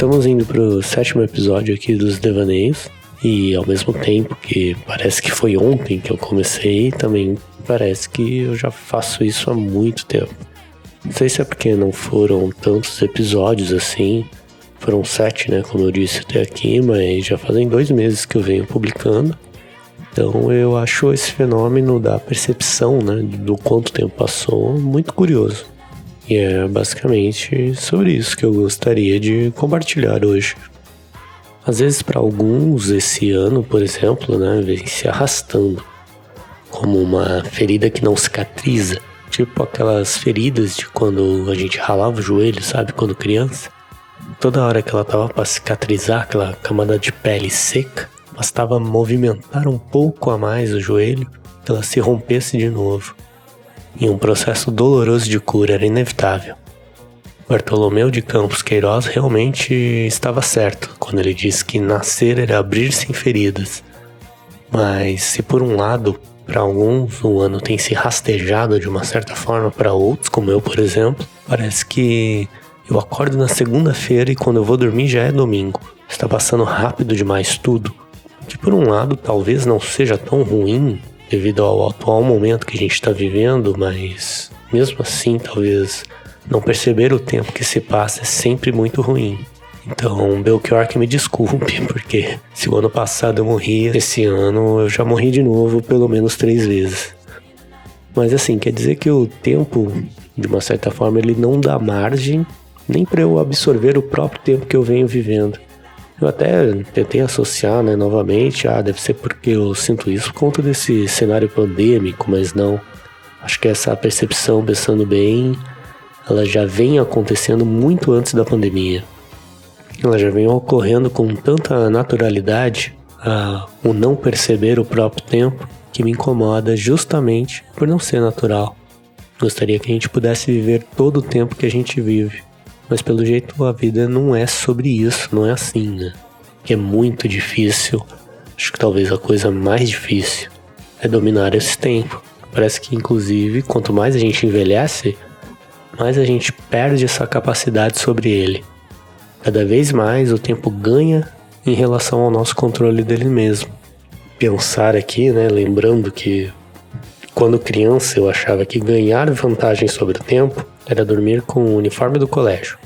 Estamos indo pro sétimo episódio aqui dos Devaneios. E ao mesmo tempo que parece que foi ontem que eu comecei, também parece que eu já faço isso há muito tempo. Não sei se é porque não foram tantos episódios assim. Foram sete, né? Como eu disse até aqui, mas já fazem dois meses que eu venho publicando. Então eu acho esse fenômeno da percepção, né? Do quanto tempo passou muito curioso. E é basicamente sobre isso que eu gostaria de compartilhar hoje. Às vezes, para alguns, esse ano, por exemplo, né, vem se arrastando como uma ferida que não cicatriza, tipo aquelas feridas de quando a gente ralava o joelho, sabe, quando criança. Toda hora que ela tava para cicatrizar aquela camada de pele seca, bastava movimentar um pouco a mais o joelho que ela se rompesse de novo e um processo doloroso de cura era inevitável. Bartolomeu de Campos Queiroz realmente estava certo quando ele disse que nascer era abrir-se em feridas. Mas se por um lado, para alguns o ano tem se rastejado de uma certa forma, para outros, como eu por exemplo, parece que eu acordo na segunda-feira e quando eu vou dormir já é domingo. Está passando rápido demais tudo. Que por um lado talvez não seja tão ruim, devido ao atual momento que a gente está vivendo, mas mesmo assim, talvez não perceber o tempo que se passa é sempre muito ruim. Então, Belchior que me desculpe, porque se o ano passado eu morri, esse ano eu já morri de novo pelo menos três vezes. Mas assim, quer dizer que o tempo, de uma certa forma, ele não dá margem nem para eu absorver o próprio tempo que eu venho vivendo. Eu até tentei associar, né, novamente, ah, deve ser porque eu sinto isso por conta desse cenário pandêmico, mas não. Acho que essa percepção, pensando bem, ela já vem acontecendo muito antes da pandemia. Ela já vem ocorrendo com tanta naturalidade, ah, o não perceber o próprio tempo, que me incomoda justamente por não ser natural. Gostaria que a gente pudesse viver todo o tempo que a gente vive mas pelo jeito a vida não é sobre isso, não é assim, né? Que é muito difícil. Acho que talvez a coisa mais difícil é dominar esse tempo. Parece que, inclusive, quanto mais a gente envelhece, mais a gente perde essa capacidade sobre ele. Cada vez mais o tempo ganha em relação ao nosso controle dele mesmo. Pensar aqui, né, lembrando que quando criança eu achava que ganhar vantagem sobre o tempo era dormir com o uniforme do colégio,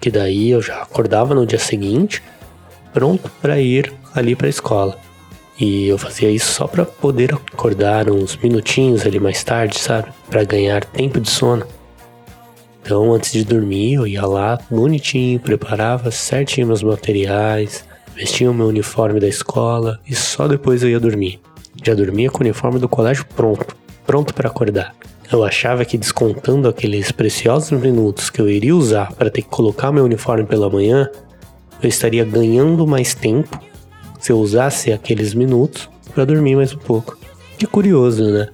que daí eu já acordava no dia seguinte, pronto para ir ali para a escola. E eu fazia isso só para poder acordar uns minutinhos ali mais tarde, sabe? Para ganhar tempo de sono. Então, antes de dormir, eu ia lá bonitinho, preparava certinho meus materiais, vestia o meu uniforme da escola e só depois eu ia dormir. Já dormia com o uniforme do colégio pronto, pronto para acordar. Eu achava que descontando aqueles preciosos minutos que eu iria usar para ter que colocar meu uniforme pela manhã, eu estaria ganhando mais tempo se eu usasse aqueles minutos para dormir mais um pouco. Que curioso, né?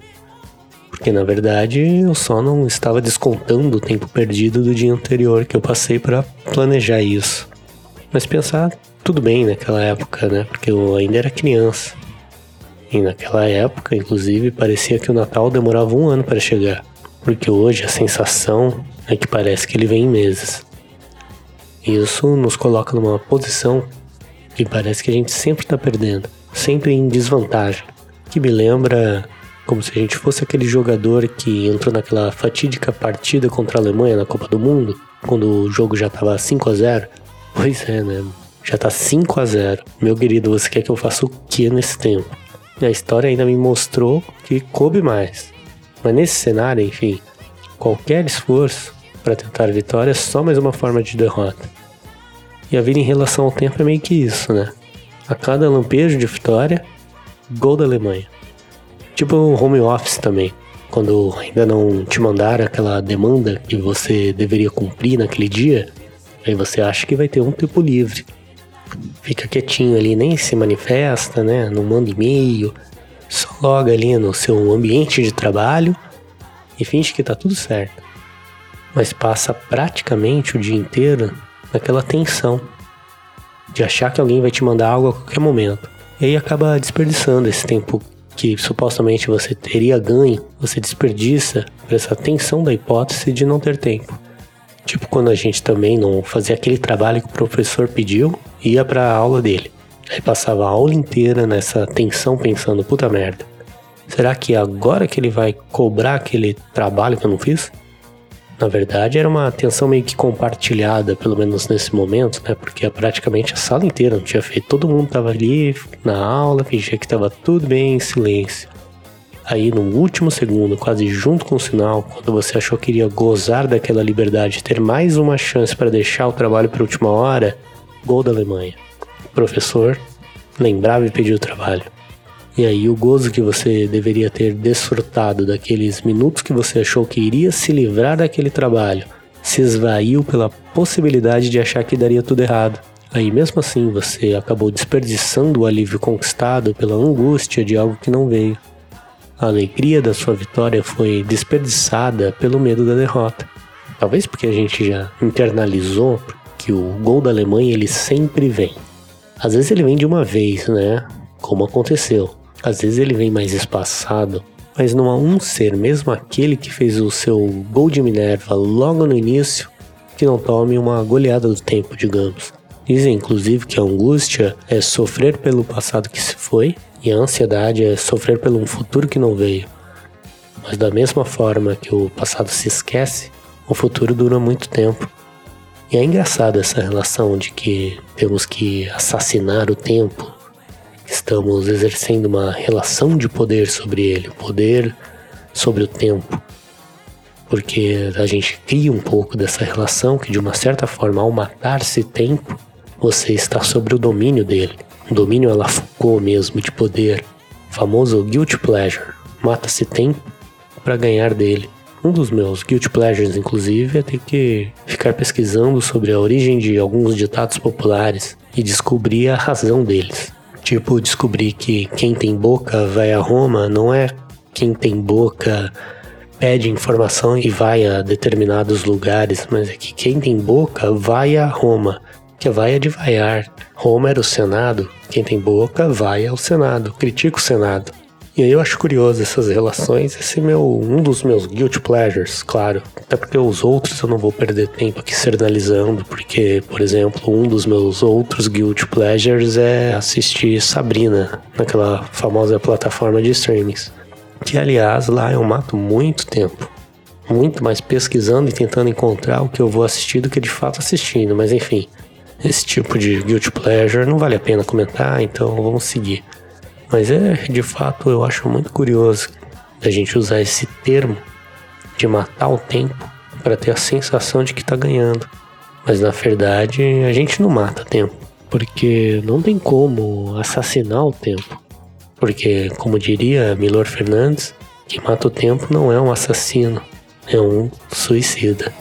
Porque na verdade eu só não estava descontando o tempo perdido do dia anterior que eu passei para planejar isso. Mas pensar, tudo bem naquela época, né? Porque eu ainda era criança. E naquela época, inclusive, parecia que o Natal demorava um ano para chegar, porque hoje a sensação é que parece que ele vem em meses. Isso nos coloca numa posição que parece que a gente sempre está perdendo, sempre em desvantagem, que me lembra como se a gente fosse aquele jogador que entrou naquela fatídica partida contra a Alemanha na Copa do Mundo, quando o jogo já estava 5 a 0. Pois é, né? Já tá 5 a 0. Meu querido, você quer que eu faça o que nesse tempo? E a história ainda me mostrou que coube mais. Mas nesse cenário, enfim, qualquer esforço para tentar vitória é só mais uma forma de derrota. E a vida em relação ao tempo é meio que isso, né? A cada lampejo de vitória, gol da Alemanha. Tipo o home office também. Quando ainda não te mandaram aquela demanda que você deveria cumprir naquele dia, aí você acha que vai ter um tempo livre fica quietinho ali, nem se manifesta, né? Não manda e-mail, só loga ali no seu ambiente de trabalho e finge que tá tudo certo. Mas passa praticamente o dia inteiro naquela tensão de achar que alguém vai te mandar algo a qualquer momento. E aí acaba desperdiçando esse tempo que supostamente você teria ganho, você desperdiça por essa tensão da hipótese de não ter tempo. Tipo quando a gente também não fazia aquele trabalho que o professor pediu, ia para a aula dele. Aí passava a aula inteira nessa tensão pensando, puta merda. Será que agora que ele vai cobrar aquele trabalho que eu não fiz? Na verdade, era uma tensão meio que compartilhada, pelo menos nesse momento, né? Porque praticamente a sala inteira não tinha feito. Todo mundo tava ali na aula, fingia que tava tudo bem em silêncio. Aí, no último segundo, quase junto com o sinal, quando você achou que iria gozar daquela liberdade, ter mais uma chance para deixar o trabalho para última hora, gol da Alemanha. O professor lembrava e pediu trabalho. E aí o gozo que você deveria ter desfrutado daqueles minutos que você achou que iria se livrar daquele trabalho, se esvaiu pela possibilidade de achar que daria tudo errado. Aí mesmo assim você acabou desperdiçando o alívio conquistado pela angústia de algo que não veio. A alegria da sua vitória foi desperdiçada pelo medo da derrota. Talvez porque a gente já internalizou que o gol da Alemanha ele sempre vem. Às vezes ele vem de uma vez, né? Como aconteceu. Às vezes ele vem mais espaçado, mas não há um ser, mesmo aquele que fez o seu gol de Minerva logo no início, que não tome uma goleada do tempo, digamos. Dizem inclusive que a angústia é sofrer pelo passado que se foi e a ansiedade é sofrer pelo um futuro que não veio. Mas da mesma forma que o passado se esquece, o futuro dura muito tempo. E é engraçado essa relação de que temos que assassinar o tempo estamos exercendo uma relação de poder sobre ele, poder sobre o tempo. Porque a gente cria um pouco dessa relação que, de uma certa forma, ao matar-se tempo, você está sobre o domínio dele. Um domínio ela Foucault mesmo, de poder. O famoso guilt pleasure. Mata-se tempo para ganhar dele. Um dos meus guilt pleasures, inclusive, é ter que ficar pesquisando sobre a origem de alguns ditados populares e descobrir a razão deles. Tipo, descobrir que quem tem boca vai a Roma não é quem tem boca pede informação e vai a determinados lugares, mas é que quem tem boca vai a Roma, que vai a de vaiar. Roma era o Senado, quem tem boca vai ao Senado, critica o Senado. E aí eu acho curioso essas relações, esse é meu um dos meus guilty pleasures, claro. Até porque os outros eu não vou perder tempo aqui analisando, porque, por exemplo, um dos meus outros guilty pleasures é assistir Sabrina, naquela famosa plataforma de streamings. Que aliás lá eu mato muito tempo. Muito mais pesquisando e tentando encontrar o que eu vou assistir do que de fato assistindo, mas enfim. Esse tipo de guilty pleasure não vale a pena comentar, então vamos seguir. Mas é, de fato, eu acho muito curioso a gente usar esse termo de matar o tempo para ter a sensação de que está ganhando. Mas na verdade, a gente não mata tempo, porque não tem como assassinar o tempo. Porque, como diria Milor Fernandes, quem mata o tempo não é um assassino, é um suicida.